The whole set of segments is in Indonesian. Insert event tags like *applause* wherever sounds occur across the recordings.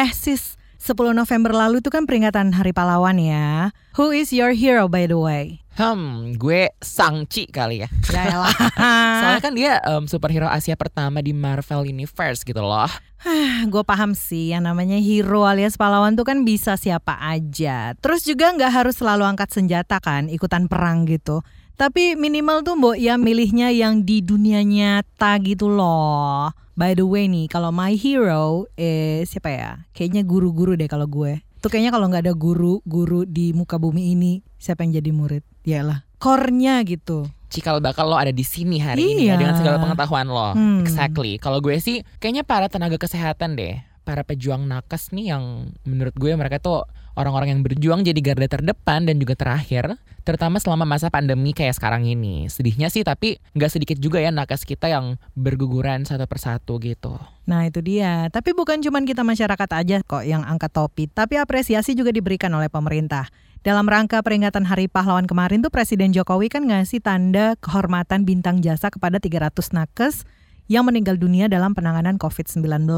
Eh sis, 10 November lalu itu kan peringatan Hari Pahlawan ya. Who is your hero by the way? Hmm, gue Sangchi kali ya. *laughs* Ya. *laughs* Soalnya kan dia um, superhero Asia pertama di Marvel Universe gitu loh. gue paham sih yang namanya hero alias pahlawan tuh kan bisa siapa aja. Terus juga nggak harus selalu angkat senjata kan, ikutan perang gitu. Tapi minimal tuh mbok ya milihnya yang di dunia nyata gitu loh. By the way nih, kalau my hero eh siapa ya? Kayaknya guru-guru deh kalau gue. Tuh kayaknya kalau nggak ada guru-guru di muka bumi ini, siapa yang jadi murid? Yalah, core-nya gitu. Cikal bakal lo ada di sini hari ini Iya. ya dengan segala pengetahuan lo. Hmm. Exactly. Kalau gue sih kayaknya para tenaga kesehatan deh, para pejuang nakes nih yang menurut gue mereka tuh orang-orang yang berjuang jadi garda terdepan dan juga terakhir, terutama selama masa pandemi kayak sekarang ini. Sedihnya sih tapi nggak sedikit juga ya nakes kita yang berguguran satu persatu gitu. Nah itu dia. Tapi bukan cuma kita masyarakat aja kok yang angkat topi, tapi apresiasi juga diberikan oleh pemerintah. Dalam rangka peringatan Hari Pahlawan kemarin tuh Presiden Jokowi kan ngasih tanda kehormatan bintang jasa kepada 300 nakes yang meninggal dunia dalam penanganan COVID-19.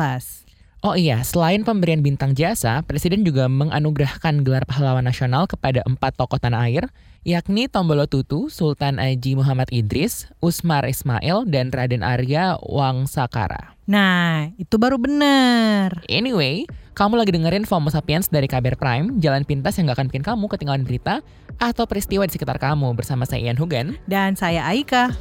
Oh iya, selain pemberian bintang jasa, Presiden juga menganugerahkan gelar pahlawan nasional kepada empat tokoh tanah air, yakni Tombolo Tutu, Sultan Aji Muhammad Idris, Usmar Ismail, dan Raden Arya Wangsakara. Nah, itu baru benar. Anyway, kamu lagi dengerin FOMO Sapiens dari Kabar Prime, jalan pintas yang gak akan bikin kamu ketinggalan berita atau peristiwa di sekitar kamu bersama saya Ian Hugan. Dan saya Aika.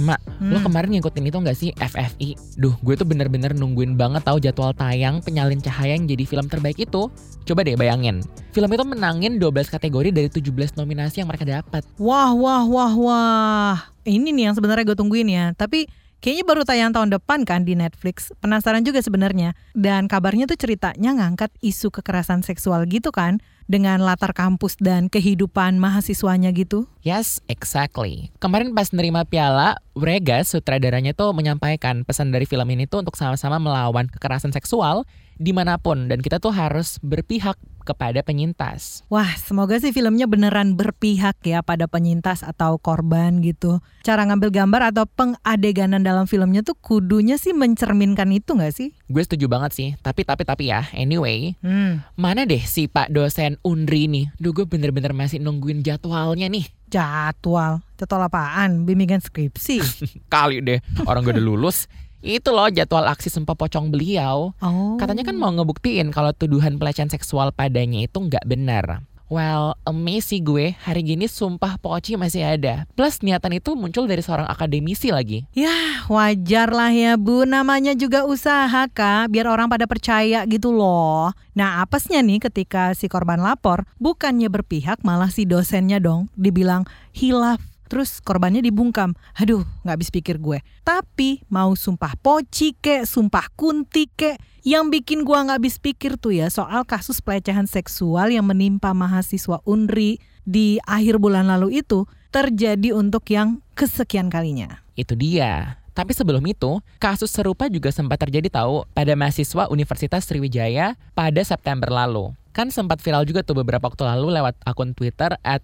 Mak, lo Hmm. kemarin ngikutin itu gak sih FFI? Duh, gue tuh bener-bener nungguin banget tahu jadwal tayang penyalin cahaya yang jadi film terbaik itu. Coba deh bayangin, film itu menangin 12 kategori dari 17 nominasi yang mereka dapat. Wah, wah, wah, wah. Ini nih yang sebenarnya gue tungguin ya. Tapi kayaknya baru tayang tahun depan kan di Netflix. Penasaran juga sebenarnya. Dan kabarnya tuh ceritanya ngangkat isu kekerasan seksual gitu kan. Dengan latar kampus dan kehidupan mahasiswanya gitu. Yes, exactly. Kemarin pas nerima piala, Bregas, sutradaranya tuh menyampaikan pesan dari film ini tuh untuk sama-sama melawan kekerasan seksual di mana pun. Dan kita tuh harus berpihak kepada penyintas. Wah, semoga sih filmnya beneran berpihak ya pada penyintas atau korban gitu. Cara ngambil gambar atau pengadeganan dalam filmnya tuh kudunya sih mencerminkan itu nggak sih? Gue setuju banget sih, tapi tapi tapi ya, anyway, Hmm, mana deh si Pak dosen Unri nih? Duh, gue bener-bener masih nungguin jadwalnya nih. Jadwal. Jadwal apaan? Bimbingan skripsi. *laughs* Kali deh, orang gue udah lulus. Itu loh jadwal aksi sumpah pocong beliau. Oh. Katanya kan mau ngebuktiin kalau tuduhan pelecehan seksual padanya itu nggak benar. Well, amazing gue, hari gini sumpah poci masih ada. Plus niatan itu muncul dari seorang akademisi lagi. Ya, wajar lah ya Bu, namanya juga usaha Kak, biar orang pada percaya gitu loh. Nah, apesnya nih ketika si korban lapor, bukannya berpihak malah si dosennya dong dibilang hilaf. Terus korbannya dibungkam. Aduh, nggak habis pikir gue. Tapi mau sumpah poci kek, sumpah kunti kek, yang bikin gua nggak habis pikir tuh ya soal kasus pelecehan seksual yang menimpa mahasiswa Unri di akhir bulan lalu itu terjadi untuk yang kesekian kalinya. Itu dia. Tapi sebelum itu, kasus serupa juga sempat terjadi tahu pada mahasiswa Universitas Sriwijaya pada September lalu. Kan sempat viral juga tuh beberapa waktu lalu lewat akun Twitter at.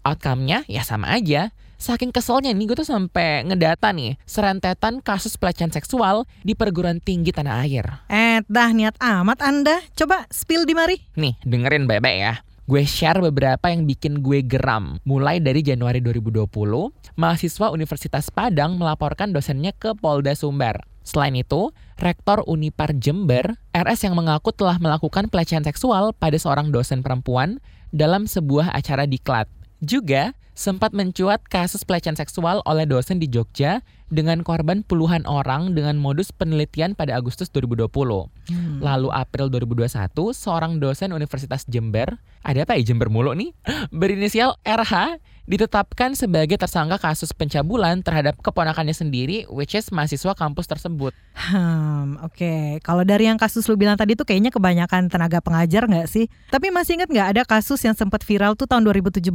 Outcome-nya ya sama aja. Saking keselnya nih gue tuh sampai ngedata nih serentetan kasus pelecehan seksual di perguruan tinggi tanah air. Eh, dah niat amat Anda. Coba spill di mari. Nih, dengerin baik-baik ya. Gue share beberapa yang bikin gue geram. Mulai dari Januari 2020, mahasiswa Universitas Padang melaporkan dosennya ke Polda Sumbar. Selain itu, Rektor Unipar Jember, RS yang mengaku telah melakukan pelecehan seksual pada seorang dosen perempuan dalam sebuah acara diklat. Juga sempat mencuat kasus pelecehan seksual oleh dosen di Jogja dengan korban puluhan orang dengan modus penelitian pada Agustus 2020. Lalu April 2021, seorang dosen Universitas Jember, ada apa ya Jember mulu nih, *gasps* berinisial RH, ditetapkan sebagai tersangka kasus pencabulan terhadap keponakannya sendiri, which is mahasiswa kampus tersebut. Hmm, oke. Kalau dari yang kasus lu bilang tadi tuh kayaknya kebanyakan tenaga pengajar nggak sih? Tapi masih ingat nggak ada kasus yang sempat viral tuh tahun 2017?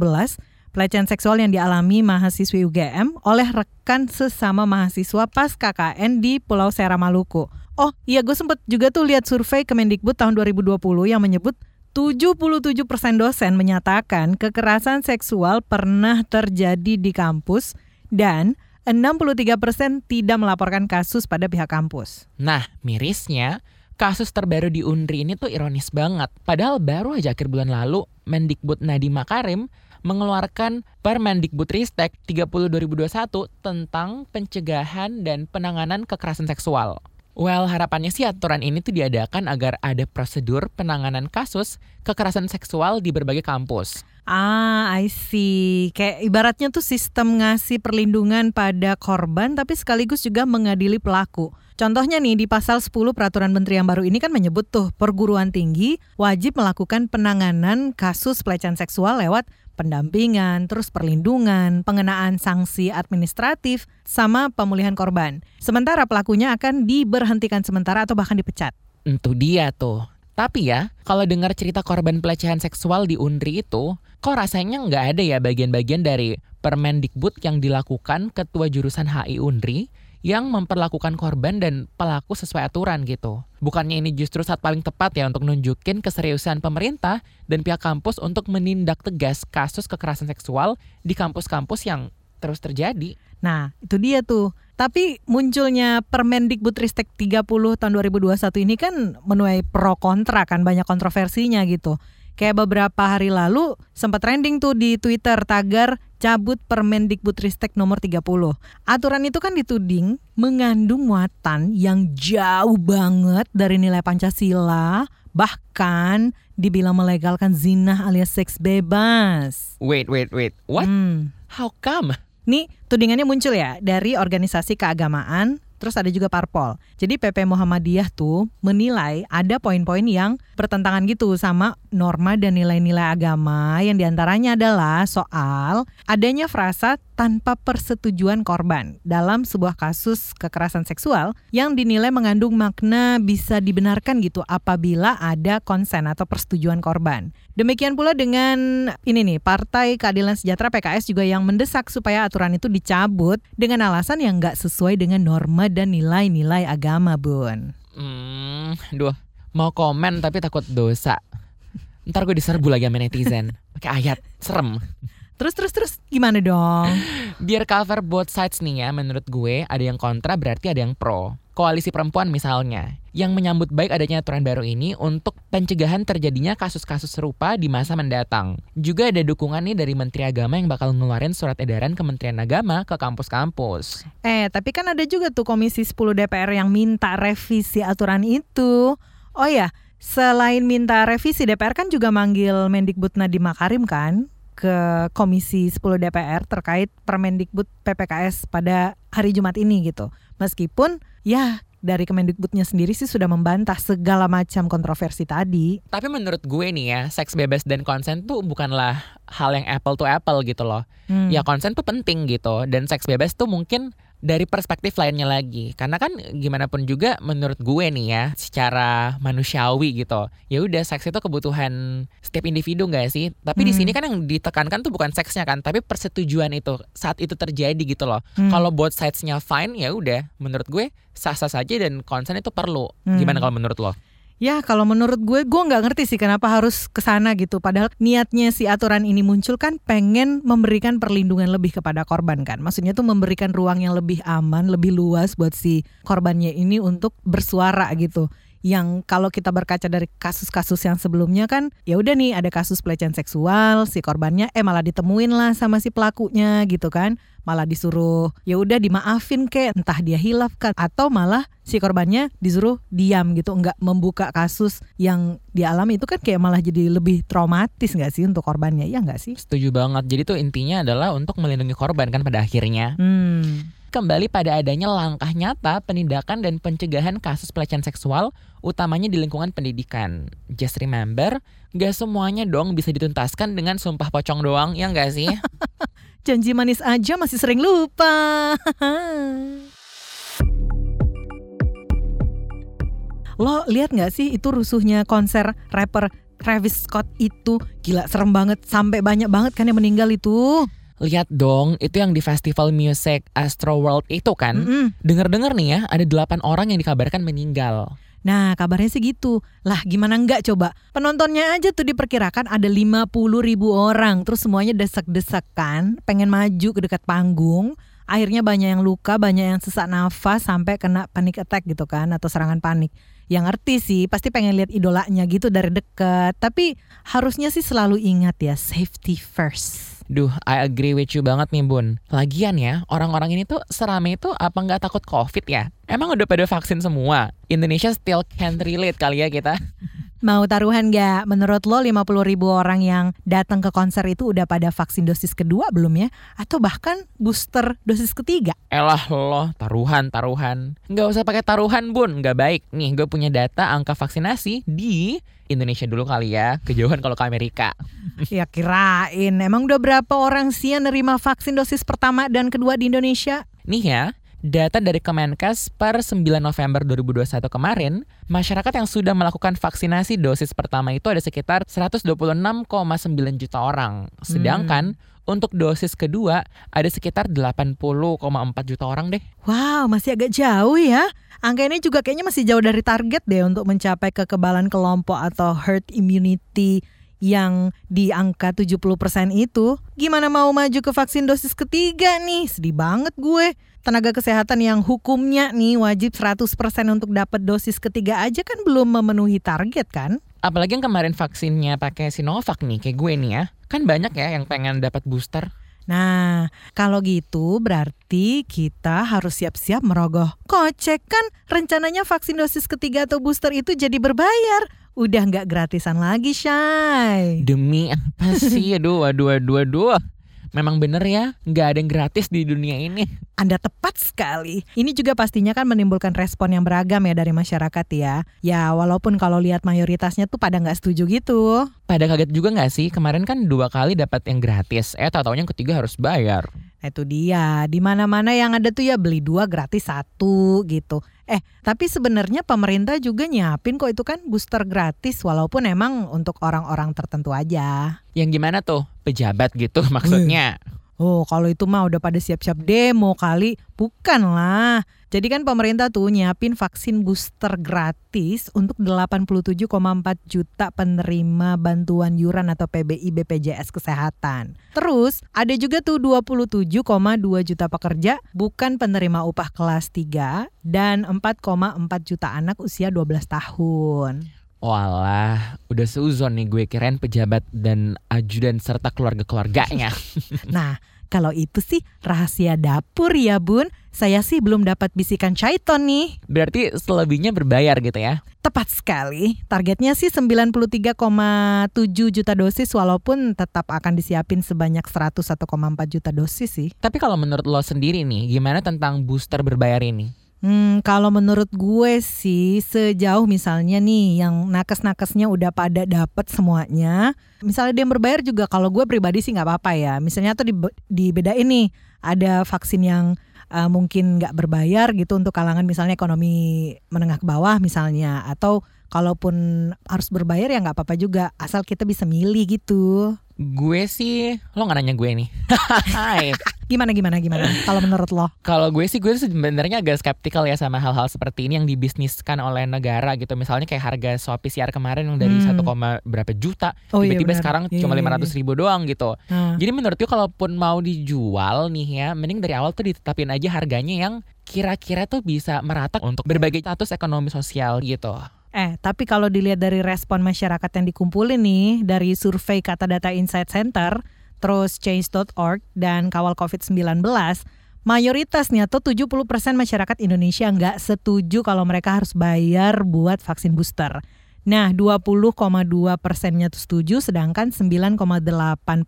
Pelecehan seksual yang dialami mahasiswi UGM oleh rekan sesama mahasiswa pas KKN di Pulau Sera Maluku. Oh iya gue sempet juga tuh lihat survei Kemendikbud tahun 2020 yang menyebut 77% dosen menyatakan kekerasan seksual pernah terjadi di kampus dan 63% tidak melaporkan kasus pada pihak kampus. Nah, mirisnya, kasus terbaru di Unri ini tuh ironis banget. Padahal baru aja akhir bulan lalu, Mendikbud Nadiem Makarim mengeluarkan Permendikbudristek 30 2021 tentang pencegahan dan penanganan kekerasan seksual. Well, harapannya sih aturan ini tuh diadakan agar ada prosedur penanganan kasus kekerasan seksual di berbagai kampus. Ah, I see. Kayak ibaratnya tuh sistem ngasih perlindungan pada korban tapi sekaligus juga mengadili pelaku. Contohnya nih di pasal 10 peraturan menteri yang baru ini kan menyebut tuh perguruan tinggi wajib melakukan penanganan kasus pelecehan seksual lewat pendampingan, terus perlindungan, pengenaan sanksi administratif, sama pemulihan korban. Sementara pelakunya akan diberhentikan sementara atau bahkan dipecat. Itu dia tuh. Tapi ya, kalau dengar cerita korban pelecehan seksual di UNRI itu, kok rasanya nggak ada ya bagian-bagian dari Permendikbud yang dilakukan Ketua Jurusan HI UNRI yang memperlakukan korban dan pelaku sesuai aturan gitu. Bukannya ini justru saat paling tepat ya untuk nunjukin keseriusan pemerintah dan pihak kampus untuk menindak tegas kasus kekerasan seksual di kampus-kampus yang terus terjadi. Nah, itu dia tuh. Tapi munculnya Permendikbudristek 30 tahun 2021 ini kan menuai pro kontra kan banyak kontroversinya gitu. Kayak beberapa hari lalu sempat trending tuh di Twitter tagar cabut Permendikbudristek nomor 30. Aturan itu kan dituding mengandung muatan yang jauh banget dari nilai Pancasila, bahkan dibilang melegalkan zina alias seks bebas. Wait, wait, wait. What? Hmm. How come? Nih, tudingannya muncul ya dari organisasi keagamaan, terus ada juga parpol. Jadi PP Muhammadiyah tuh menilai ada poin-poin yang bertentangan gitu sama norma dan nilai-nilai agama yang di antaranya adalah soal adanya frasa tanpa persetujuan korban dalam sebuah kasus kekerasan seksual yang dinilai mengandung makna bisa dibenarkan gitu apabila ada konsen atau persetujuan korban. Demikian pula dengan ini nih Partai Keadilan Sejahtera PKS juga yang mendesak supaya aturan itu dicabut dengan alasan yang nggak sesuai dengan norma dan nilai-nilai agama, Bun. Hmm, duh, mau komen tapi takut dosa. Ntar gue diserbu lagi sama netizen. Pakai ayat, serem. Terus terus terus gimana dong? Biar cover both sides nih ya, menurut gue ada yang kontra berarti ada yang pro. Koalisi perempuan misalnya, yang menyambut baik adanya aturan baru ini untuk pencegahan terjadinya kasus-kasus serupa di masa mendatang. Juga ada dukungan nih dari Menteri Agama yang bakal ngeluarin surat edaran Kementerian Agama ke kampus-kampus. Eh, tapi kan ada juga tuh Komisi 10 DPR yang minta revisi aturan itu. Oh ya, selain minta revisi, DPR kan juga manggil Mendikbud Nadiem Makarim kan ke Komisi 10 DPR terkait Permendikbud PPKS pada hari Jumat ini gitu. Meskipun ya dari Kemendikbudnya sendiri sih sudah membantah segala macam kontroversi tadi. Tapi menurut gue nih ya, seks bebas dan konsen tuh bukanlah hal yang apple to apple gitu loh. Hmm. Ya konsen tuh penting gitu dan seks bebas tuh mungkin dari perspektif lainnya lagi. Karena kan gimana pun juga menurut gue nih ya, secara manusiawi gitu. Ya udah seks itu kebutuhan setiap individu gak sih? Tapi di Hmm. sini kan yang ditekankan tuh bukan seksnya kan, tapi persetujuan itu saat itu terjadi gitu loh. Hmm. Kalau both sides-nya fine ya udah, menurut gue sah-sah saja dan konsen itu perlu. Hmm. Gimana kalau menurut lo? Ya kalau menurut gue, gue nggak ngerti sih kenapa harus ke sana gitu. Padahal niatnya si aturan ini muncul kan pengen memberikan perlindungan lebih kepada korban kan. Maksudnya tuh memberikan ruang yang lebih aman, lebih luas buat si korbannya ini untuk bersuara gitu. Yang kalau kita berkaca dari kasus-kasus yang sebelumnya kan, ya udah nih ada kasus pelecehan seksual, si korbannya eh malah ditemuin lah sama si pelakunya gitu kan. Malah disuruh ya udah dimaafin kek, entah dia hilaf kan atau malah si korbannya disuruh diam gitu, nggak membuka kasus yang dialami itu kan kayak malah jadi lebih traumatis nggak sih untuk korbannya, ya nggak sih? Setuju banget. Jadi tuh intinya adalah untuk melindungi korban kan pada akhirnya. Hmm. Kembali pada adanya langkah nyata penindakan dan pencegahan kasus pelecehan seksual, utamanya di lingkungan pendidikan. Just remember, gak semuanya dong bisa dituntaskan dengan sumpah pocong doang, ya gak sih? *laughs* Janji manis aja masih sering lupa. Lo lihat nggak sih itu rusuhnya konser rapper Travis Scott itu gila serem banget sampai banyak banget kan yang meninggal itu. Lihat dong, itu yang di festival music Astro World itu kan. Mm-mm. Dengar-dengar nih ya, ada 8 orang yang dikabarkan meninggal. Nah kabarnya sih gitu Lah gimana enggak coba Penontonnya aja tuh diperkirakan ada 50 ribu orang Terus semuanya desak-desak kan Pengen maju ke dekat panggung akhirnya banyak yang luka, banyak yang sesak nafas sampai kena panic attack gitu kan atau serangan panik. Yang ngerti sih pasti pengen lihat idolanya gitu dari dekat, tapi harusnya sih selalu ingat ya safety first. Duh, I agree with you banget nih Bun. Lagian ya, orang-orang ini tuh serame itu apa nggak takut COVID ya? Emang udah pada vaksin semua? Indonesia still can't relate kali ya kita. Mau taruhan gak? Menurut lo 50 ribu orang yang datang ke konser itu udah pada vaksin dosis kedua belum ya? Atau bahkan booster dosis ketiga? Elah lo, taruhan, taruhan. Nggak usah pakai taruhan bun, nggak baik. Nih, gue punya data angka vaksinasi di Indonesia dulu kali ya, kejauhan kalau ke Amerika. *laughs* ya kirain, emang udah berapa orang sih yang nerima vaksin dosis pertama dan kedua di Indonesia? Nih ya, Data dari Kemenkes per 9 November 2021 kemarin, masyarakat yang sudah melakukan vaksinasi dosis pertama itu ada sekitar 126,9 juta orang. Sedangkan hmm. untuk dosis kedua ada sekitar 80,4 juta orang deh. Wow, masih agak jauh ya. Angka ini juga kayaknya masih jauh dari target deh untuk mencapai kekebalan kelompok atau herd immunity yang di angka 70% itu. Gimana mau maju ke vaksin dosis ketiga nih? Sedih banget gue tenaga kesehatan yang hukumnya nih wajib 100% untuk dapat dosis ketiga aja kan belum memenuhi target kan? Apalagi yang kemarin vaksinnya pakai Sinovac nih kayak gue nih ya. Kan banyak ya yang pengen dapat booster. Nah, kalau gitu berarti kita harus siap-siap merogoh kocek kan rencananya vaksin dosis ketiga atau booster itu jadi berbayar. Udah nggak gratisan lagi, Shay. Demi apa sih? Aduh, aduh, aduh, aduh. Memang bener ya, nggak ada yang gratis di dunia ini. Anda tepat sekali. Ini juga pastinya kan menimbulkan respon yang beragam ya dari masyarakat ya. Ya walaupun kalau lihat mayoritasnya tuh pada nggak setuju gitu. Pada kaget juga nggak sih? Kemarin kan dua kali dapat yang gratis. Eh tau yang ketiga harus bayar. Nah, itu dia. Di mana-mana yang ada tuh ya beli dua gratis satu gitu. Eh, tapi sebenarnya pemerintah juga nyiapin kok itu kan booster gratis walaupun emang untuk orang-orang tertentu aja. Yang gimana tuh? Pejabat gitu *laughs* maksudnya. Oh, kalau itu mah udah pada siap-siap demo kali. Bukan lah. Jadi kan pemerintah tuh nyiapin vaksin booster gratis untuk 87,4 juta penerima bantuan yuran atau PBI BPJS Kesehatan. Terus ada juga tuh 27,2 juta pekerja bukan penerima upah kelas 3 dan 4,4 juta anak usia 12 tahun. Walah, udah seuzon nih gue keren pejabat dan ajudan serta keluarga-keluarganya. *laughs* nah, kalau itu sih rahasia dapur ya bun. Saya sih belum dapat bisikan Chaiton nih. Berarti selebihnya berbayar gitu ya? Tepat sekali. Targetnya sih 93,7 juta dosis walaupun tetap akan disiapin sebanyak 101,4 juta dosis sih. Tapi kalau menurut lo sendiri nih, gimana tentang booster berbayar ini? Hmm, kalau menurut gue sih sejauh misalnya nih yang nakes-nakesnya udah pada dapat semuanya, misalnya dia berbayar juga kalau gue pribadi sih nggak apa-apa ya. Misalnya tuh di, dibedain nih ada vaksin yang uh, mungkin nggak berbayar gitu untuk kalangan misalnya ekonomi menengah ke bawah misalnya atau kalaupun harus berbayar ya nggak apa-apa juga asal kita bisa milih gitu. Gue sih, lo nggak nanya gue nih. *laughs* Hai. gimana gimana gimana? Kalau menurut lo? Kalau gue sih gue sebenarnya agak skeptikal ya sama hal-hal seperti ini yang dibisniskan oleh negara gitu. Misalnya kayak harga swab PCR kemarin yang dari hmm. 1, berapa juta, oh, iya, tiba-tiba iya, sekarang iya, cuma iya, lima ratus ribu doang gitu. Hmm. Jadi menurut gue kalaupun mau dijual nih ya, mending dari awal tuh ditetapin aja harganya yang kira-kira tuh bisa merata untuk berbagai status ekonomi sosial gitu. Eh, tapi kalau dilihat dari respon masyarakat yang dikumpulin nih dari survei Kata Data Insight Center, terus change.org dan kawal COVID-19, mayoritasnya tuh 70% masyarakat Indonesia nggak setuju kalau mereka harus bayar buat vaksin booster. Nah, 20,2 persennya tuh setuju, sedangkan 9,8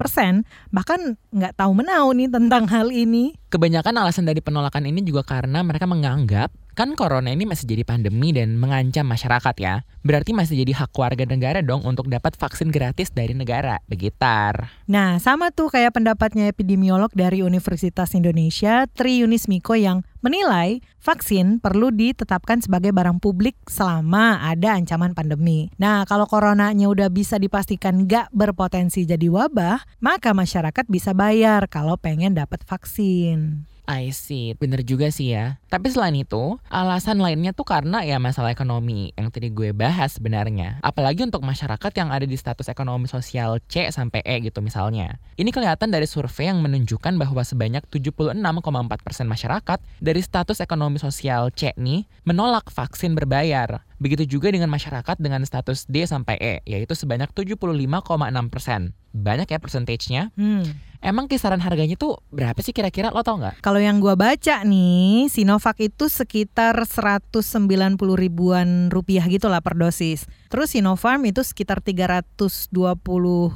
persen bahkan nggak tahu menau nih tentang hal ini. Kebanyakan alasan dari penolakan ini juga karena mereka menganggap Kan corona ini masih jadi pandemi dan mengancam masyarakat ya. Berarti masih jadi hak warga negara dong untuk dapat vaksin gratis dari negara. Begitar. Nah, sama tuh kayak pendapatnya epidemiolog dari Universitas Indonesia, Tri Yunis Miko yang menilai vaksin perlu ditetapkan sebagai barang publik selama ada ancaman pandemi. Nah, kalau coronanya udah bisa dipastikan nggak berpotensi jadi wabah, maka masyarakat bisa bayar kalau pengen dapat vaksin. I see, bener juga sih ya. Tapi selain itu, alasan lainnya tuh karena ya masalah ekonomi yang tadi gue bahas sebenarnya. Apalagi untuk masyarakat yang ada di status ekonomi sosial C sampai E gitu misalnya. Ini kelihatan dari survei yang menunjukkan bahwa sebanyak 76,4% masyarakat dari status ekonomi sosial C nih menolak vaksin berbayar. Begitu juga dengan masyarakat dengan status D sampai E, yaitu sebanyak 75,6%. Banyak ya persentasenya. Hmm. Emang kisaran harganya tuh berapa sih kira-kira lo tau nggak? Kalau yang gua baca nih, Sinovac itu sekitar 190 ribuan rupiah gitu lah per dosis. Terus Sinopharm itu sekitar 320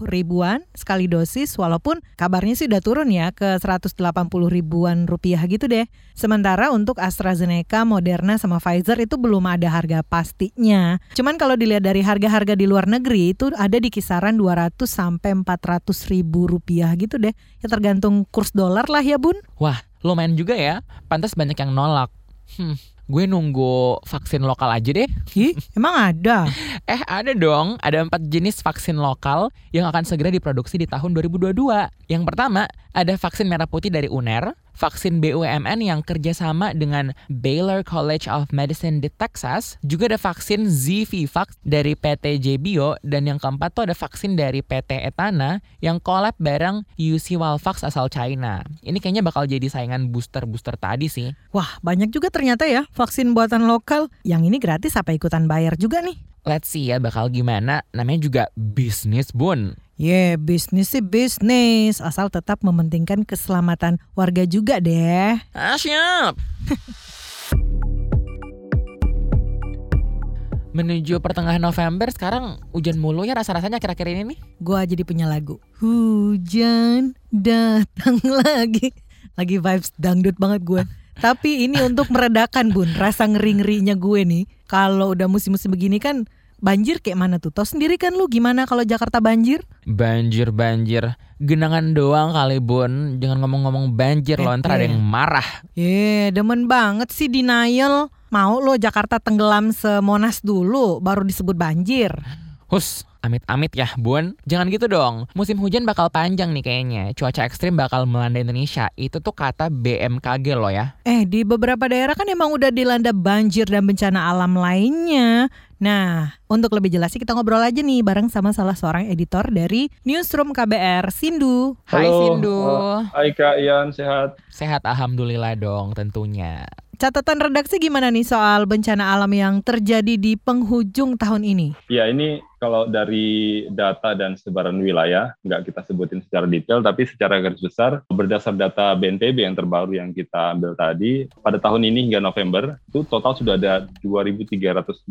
ribuan sekali dosis, walaupun kabarnya sih udah turun ya ke 180 ribuan rupiah gitu deh. Sementara untuk AstraZeneca, Moderna, sama Pfizer itu belum ada harga pastinya. Cuman kalau dilihat dari harga-harga di luar negeri itu ada di kisaran 200 sampai 400 ribu rupiah gitu deh. Ya tergantung kurs dolar lah ya bun. Wah, lumayan juga ya. Pantas banyak yang nolak. Hmm, gue nunggu vaksin lokal aja deh. Ih, emang ada? *laughs* Eh ada dong, ada empat jenis vaksin lokal yang akan segera diproduksi di tahun 2022. Yang pertama, ada vaksin merah putih dari UNER, vaksin BUMN yang kerjasama dengan Baylor College of Medicine di Texas, juga ada vaksin ZVvax dari PT JBio, dan yang keempat tuh ada vaksin dari PT Etana yang collab bareng UC Walvax asal China. Ini kayaknya bakal jadi saingan booster-booster tadi sih. Wah, banyak juga ternyata ya vaksin buatan lokal. Yang ini gratis apa ikutan bayar juga nih? Let's see ya bakal gimana. Namanya juga bisnis bun. Yeah, bisnis sih bisnis, asal tetap mementingkan keselamatan warga juga deh. Ah, siap. *laughs* Menuju pertengahan November sekarang hujan mulu ya rasa-rasanya akhir-akhir ini nih. Gua jadi punya lagu. Hujan datang *laughs* lagi. Lagi vibes dangdut banget gue. Tapi ini untuk meredakan bun rasa ngeri-ngerinya gue nih. Kalau udah musim-musim begini kan banjir kayak mana tuh? Tahu sendiri kan lu gimana kalau Jakarta banjir? Banjir banjir, genangan doang kali bun. Jangan ngomong-ngomong banjir Eh, loh, ntar ada eh. yang marah. Eh, demen banget sih denial. Mau lo Jakarta tenggelam semonas dulu baru disebut banjir. Hus, amit-amit ya bun. Jangan gitu dong. Musim hujan bakal panjang nih kayaknya. Cuaca ekstrim bakal melanda Indonesia. Itu tuh kata BMKG loh ya. Eh, di beberapa daerah kan emang udah dilanda banjir dan bencana alam lainnya. Nah, untuk lebih jelasnya kita ngobrol aja nih bareng sama salah seorang editor dari Newsroom KBR, Sindu. Hai Halo, Sindu. uh, Hai Kak Ian, sehat? Sehat alhamdulillah dong tentunya. Catatan redaksi gimana nih soal bencana alam yang terjadi di penghujung tahun ini? Ya ini kalau dari data dan sebaran wilayah, nggak kita sebutin secara detail, tapi secara garis besar, berdasar data BNPB yang terbaru yang kita ambil tadi, pada tahun ini hingga November, itu total sudah ada 2.340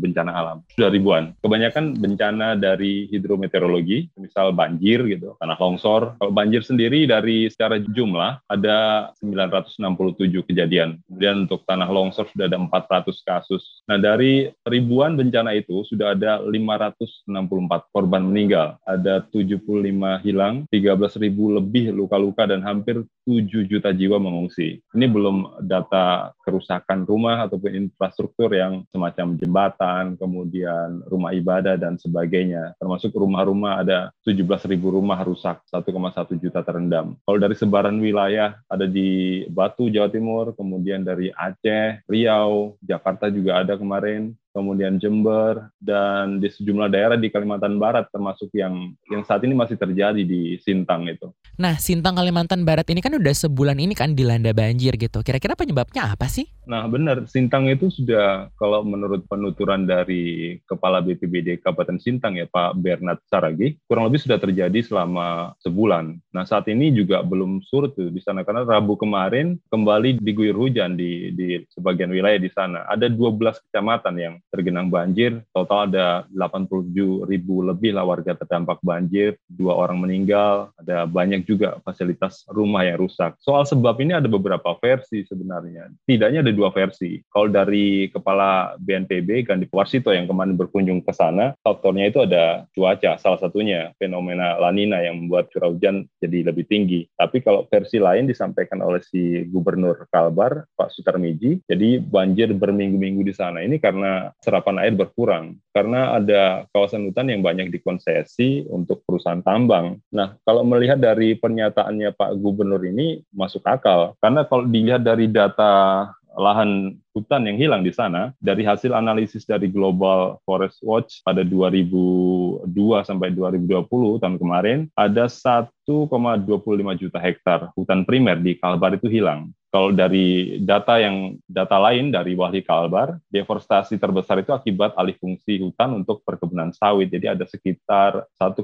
bencana alam. Sudah ribuan. Kebanyakan bencana dari hidrometeorologi, misal banjir gitu, tanah longsor. Kalau banjir sendiri dari secara jumlah, ada 967 kejadian. Kemudian untuk tanah longsor sudah ada 400 kasus. Nah dari ribuan bencana itu, sudah ada 564 korban meninggal, ada 75 hilang, 13 ribu lebih luka-luka dan hampir 7 juta jiwa mengungsi. Ini belum data kerusakan rumah ataupun infrastruktur yang semacam jembatan, kemudian rumah ibadah dan sebagainya. Termasuk rumah-rumah ada 17 ribu rumah rusak, 1,1 juta terendam. Kalau dari sebaran wilayah ada di Batu, Jawa Timur, kemudian dari Aceh, Riau, Jakarta juga ada kemarin, kemudian Jember, dan di sejumlah daerah di Kalimantan Barat, termasuk yang yang saat ini masih terjadi di Sintang itu. Nah, Sintang Kalimantan Barat ini kan udah sebulan ini kan dilanda banjir gitu. Kira-kira penyebabnya apa sih? Nah, benar. Sintang itu sudah, kalau menurut penuturan dari Kepala BPBD Kabupaten Sintang ya, Pak Bernard Saragi, kurang lebih sudah terjadi selama sebulan. Nah, saat ini juga belum surut tuh di sana, karena Rabu kemarin kembali diguyur hujan di, di sebagian wilayah di sana. Ada 12 kecamatan yang tergenang banjir, total ada 87 ribu lebih lah warga terdampak banjir, dua orang meninggal, ada banyak juga fasilitas rumah yang rusak. Soal sebab ini ada beberapa versi sebenarnya. Tidaknya ada dua versi. Kalau dari Kepala BNPB Gandhi Warsito yang kemarin berkunjung ke sana, faktornya itu ada cuaca, salah satunya fenomena lanina yang membuat curah hujan jadi lebih tinggi. Tapi kalau versi lain disampaikan oleh si Gubernur Kalbar, Pak Sutarmiji, jadi banjir berminggu-minggu di sana ini karena serapan air berkurang. Karena ada kawasan hutan yang banyak dikonsesi untuk perusahaan tambang. Nah, kalau melihat dari pernyataannya Pak Gubernur ini masuk akal. Karena kalau dilihat dari data lahan hutan yang hilang di sana dari hasil analisis dari Global Forest Watch pada 2002 sampai 2020 tahun kemarin ada 1,25 juta hektar hutan primer di Kalbar itu hilang. Kalau dari data yang data lain dari Wahli Kalbar, deforestasi terbesar itu akibat alih fungsi hutan untuk perkebunan sawit. Jadi ada sekitar 1,8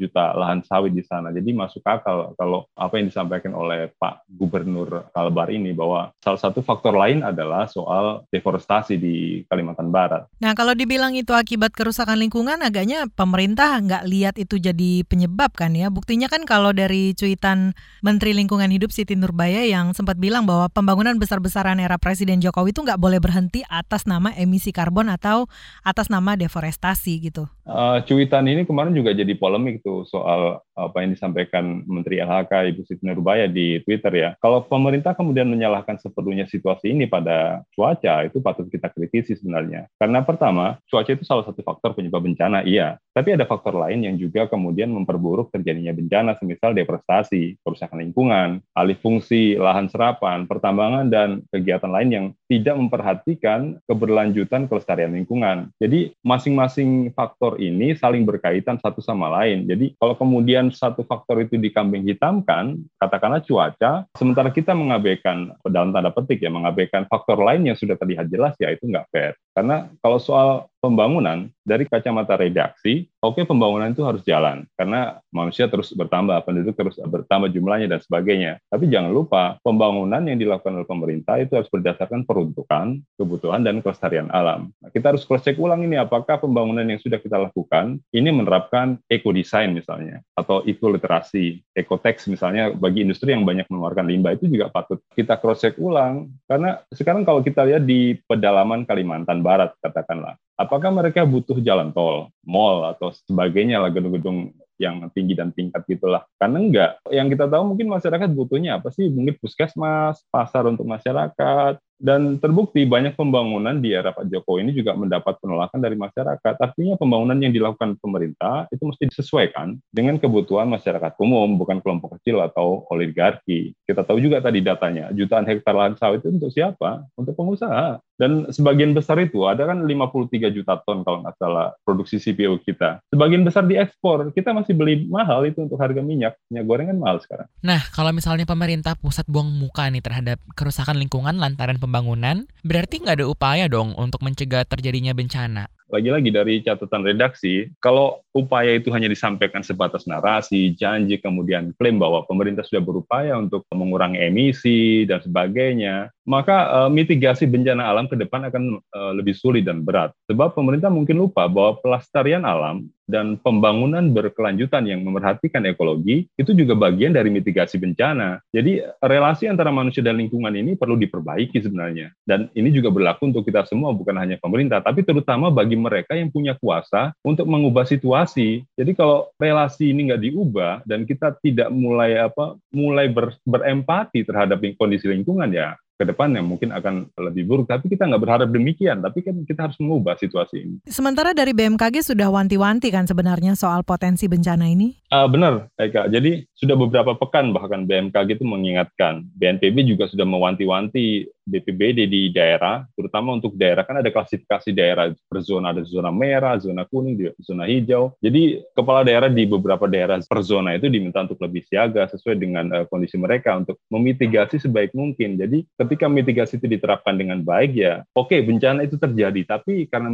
juta lahan sawit di sana. Jadi masuk akal kalau apa yang disampaikan oleh Pak Gubernur Kalbar ini bahwa salah satu faktor lain adalah soal deforestasi di Kalimantan Barat. Nah kalau dibilang itu akibat kerusakan lingkungan, agaknya pemerintah nggak lihat itu jadi penyebab kan ya. Buktinya kan kalau dari cuitan Menteri Lingkungan Hidup Siti Nurbaya yang sempat bilang bilang bahwa pembangunan besar-besaran era Presiden Jokowi itu nggak boleh berhenti atas nama emisi karbon atau atas nama deforestasi gitu. Uh, cuitan ini kemarin juga jadi polemik tuh soal apa yang disampaikan Menteri LHK Ibu Siti Nurbaya di Twitter ya. Kalau pemerintah kemudian menyalahkan sepenuhnya situasi ini pada cuaca itu patut kita kritisi sebenarnya. Karena pertama, cuaca itu salah satu faktor penyebab bencana, iya. Tapi ada faktor lain yang juga kemudian memperburuk terjadinya bencana, semisal deforestasi, kerusakan lingkungan, alih fungsi lahan serapan, pertambangan, dan kegiatan lain yang tidak memperhatikan keberlanjutan kelestarian lingkungan. Jadi masing-masing faktor ini saling berkaitan satu sama lain. Jadi kalau kemudian satu faktor itu dikambing hitamkan, katakanlah cuaca, sementara kita mengabaikan, dalam tanda petik ya, mengabaikan faktor lain yang sudah terlihat jelas, ya itu nggak fair. Karena kalau soal pembangunan, dari kacamata redaksi, oke okay, pembangunan itu harus jalan, karena manusia terus bertambah, penduduk terus bertambah jumlahnya dan sebagainya. Tapi jangan lupa, pembangunan yang dilakukan oleh pemerintah itu harus berdasarkan peruntukan, kebutuhan, dan kelestarian alam. Nah, kita harus cross check ulang ini, apakah pembangunan yang sudah kita lakukan, ini menerapkan eco-design misalnya, atau eco-literasi, eco-tax misalnya, bagi industri yang banyak mengeluarkan limbah, itu juga patut kita cross check ulang. Karena sekarang kalau kita lihat di pedalaman Kalimantan Barat, katakanlah, apakah mereka butuh jalan tol, mall atau sebagainya lah gedung-gedung yang tinggi dan tingkat gitulah. Karena enggak. Yang kita tahu mungkin masyarakat butuhnya apa sih? Mungkin puskesmas, pasar untuk masyarakat, dan terbukti banyak pembangunan di era Pak Jokowi ini juga mendapat penolakan dari masyarakat. Artinya pembangunan yang dilakukan pemerintah itu mesti disesuaikan dengan kebutuhan masyarakat umum, bukan kelompok kecil atau oligarki. Kita tahu juga tadi datanya, jutaan hektar lahan sawit itu untuk siapa? Untuk pengusaha. Dan sebagian besar itu, ada kan 53 juta ton kalau nggak salah produksi CPO kita. Sebagian besar diekspor, kita masih beli mahal itu untuk harga minyak. Minyak goreng kan mahal sekarang. Nah, kalau misalnya pemerintah pusat buang muka nih terhadap kerusakan lingkungan lantaran pembangunan, berarti nggak ada upaya dong untuk mencegah terjadinya bencana. Lagi-lagi dari catatan redaksi, kalau upaya itu hanya disampaikan sebatas narasi, janji, kemudian klaim bahwa pemerintah sudah berupaya untuk mengurangi emisi dan sebagainya, maka uh, mitigasi bencana alam ke depan akan uh, lebih sulit dan berat. Sebab pemerintah mungkin lupa bahwa pelestarian alam dan pembangunan berkelanjutan yang memerhatikan ekologi itu juga bagian dari mitigasi bencana. Jadi relasi antara manusia dan lingkungan ini perlu diperbaiki sebenarnya. Dan ini juga berlaku untuk kita semua, bukan hanya pemerintah, tapi terutama bagi mereka yang punya kuasa untuk mengubah situasi. Jadi kalau relasi ini nggak diubah dan kita tidak mulai apa, mulai ber, berempati terhadap kondisi lingkungan ya ke depan yang mungkin akan lebih buruk. Tapi kita nggak berharap demikian, tapi kan kita harus mengubah situasi ini. Sementara dari BMKG sudah wanti-wanti kan sebenarnya soal potensi bencana ini? Uh, benar, Eka. Jadi sudah beberapa pekan bahkan BMKG itu mengingatkan. BNPB juga sudah mewanti-wanti BPBD di daerah, terutama untuk daerah kan ada klasifikasi daerah per zona, ada zona merah, zona kuning, zona hijau. Jadi kepala daerah di beberapa daerah per zona itu diminta untuk lebih siaga sesuai dengan uh, kondisi mereka untuk memitigasi sebaik mungkin. Jadi ketika mitigasi itu diterapkan dengan baik ya, oke okay, bencana itu terjadi, tapi karena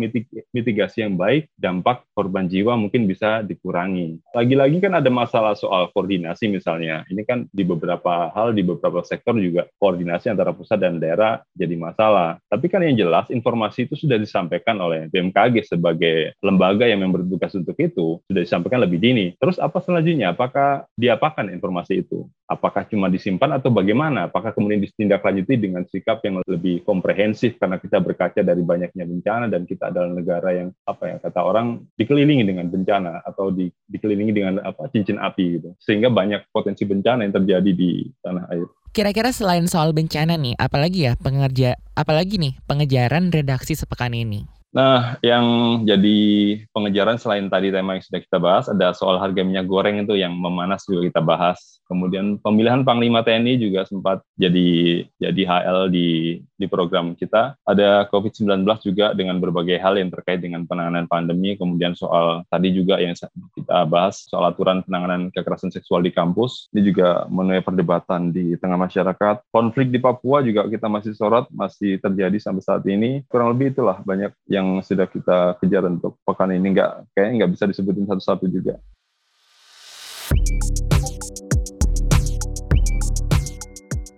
mitigasi yang baik, dampak korban jiwa mungkin bisa dikurangi. Lagi-lagi kan ada masalah soal koordinasi misalnya. Ini kan di beberapa hal, di beberapa sektor juga koordinasi antara pusat dan daerah negara jadi masalah. Tapi kan yang jelas informasi itu sudah disampaikan oleh BMKG sebagai lembaga yang bertugas untuk itu, sudah disampaikan lebih dini. Terus apa selanjutnya? Apakah diapakan informasi itu? Apakah cuma disimpan atau bagaimana? Apakah kemudian ditindaklanjuti dengan sikap yang lebih komprehensif karena kita berkaca dari banyaknya bencana dan kita adalah negara yang apa ya kata orang dikelilingi dengan bencana atau di, dikelilingi dengan apa cincin api gitu. Sehingga banyak potensi bencana yang terjadi di tanah air. Kira-kira selain soal bencana nih, apalagi ya pengerja apalagi nih pengejaran redaksi sepekan ini? Nah, yang jadi pengejaran selain tadi tema yang sudah kita bahas, ada soal harga minyak goreng itu yang memanas juga kita bahas. Kemudian pemilihan Panglima TNI juga sempat jadi jadi HL di di program kita. Ada COVID-19 juga dengan berbagai hal yang terkait dengan penanganan pandemi. Kemudian soal tadi juga yang kita bahas soal aturan penanganan kekerasan seksual di kampus. Ini juga menuai perdebatan di tengah masyarakat. Konflik di Papua juga kita masih sorot, masih terjadi sampai saat ini. Kurang lebih itulah banyak yang yang sudah kita kejar untuk pekan ini nggak kayaknya nggak bisa disebutin satu-satu juga.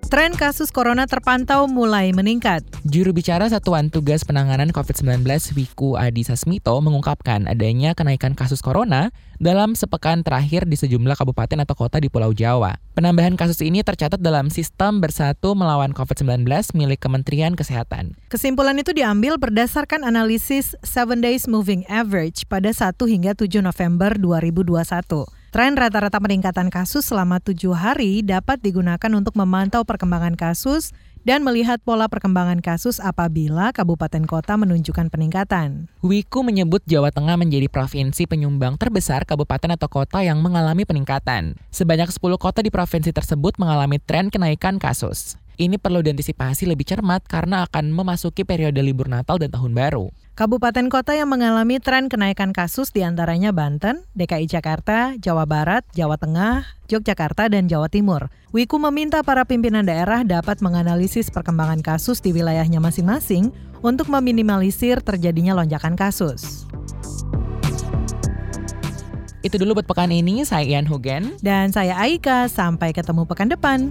Tren kasus corona terpantau mulai meningkat. Juru bicara Satuan Tugas Penanganan COVID-19 Wiku Adi Sasmito mengungkapkan adanya kenaikan kasus corona dalam sepekan terakhir di sejumlah kabupaten atau kota di Pulau Jawa. Penambahan kasus ini tercatat dalam sistem bersatu melawan COVID-19 milik Kementerian Kesehatan. Kesimpulan itu diambil berdasarkan analisis 7 Days Moving Average pada 1 hingga 7 November 2021. Tren rata-rata peningkatan kasus selama tujuh hari dapat digunakan untuk memantau perkembangan kasus dan melihat pola perkembangan kasus apabila kabupaten kota menunjukkan peningkatan. Wiku menyebut Jawa Tengah menjadi provinsi penyumbang terbesar kabupaten atau kota yang mengalami peningkatan. Sebanyak 10 kota di provinsi tersebut mengalami tren kenaikan kasus. Ini perlu diantisipasi lebih cermat karena akan memasuki periode libur Natal dan Tahun Baru. Kabupaten kota yang mengalami tren kenaikan kasus di antaranya Banten, DKI Jakarta, Jawa Barat, Jawa Tengah, Yogyakarta, dan Jawa Timur. Wiku meminta para pimpinan daerah dapat menganalisis perkembangan kasus di wilayahnya masing-masing untuk meminimalisir terjadinya lonjakan kasus. Itu dulu buat pekan ini, saya Ian Hugen. Dan saya Aika, sampai ketemu pekan depan.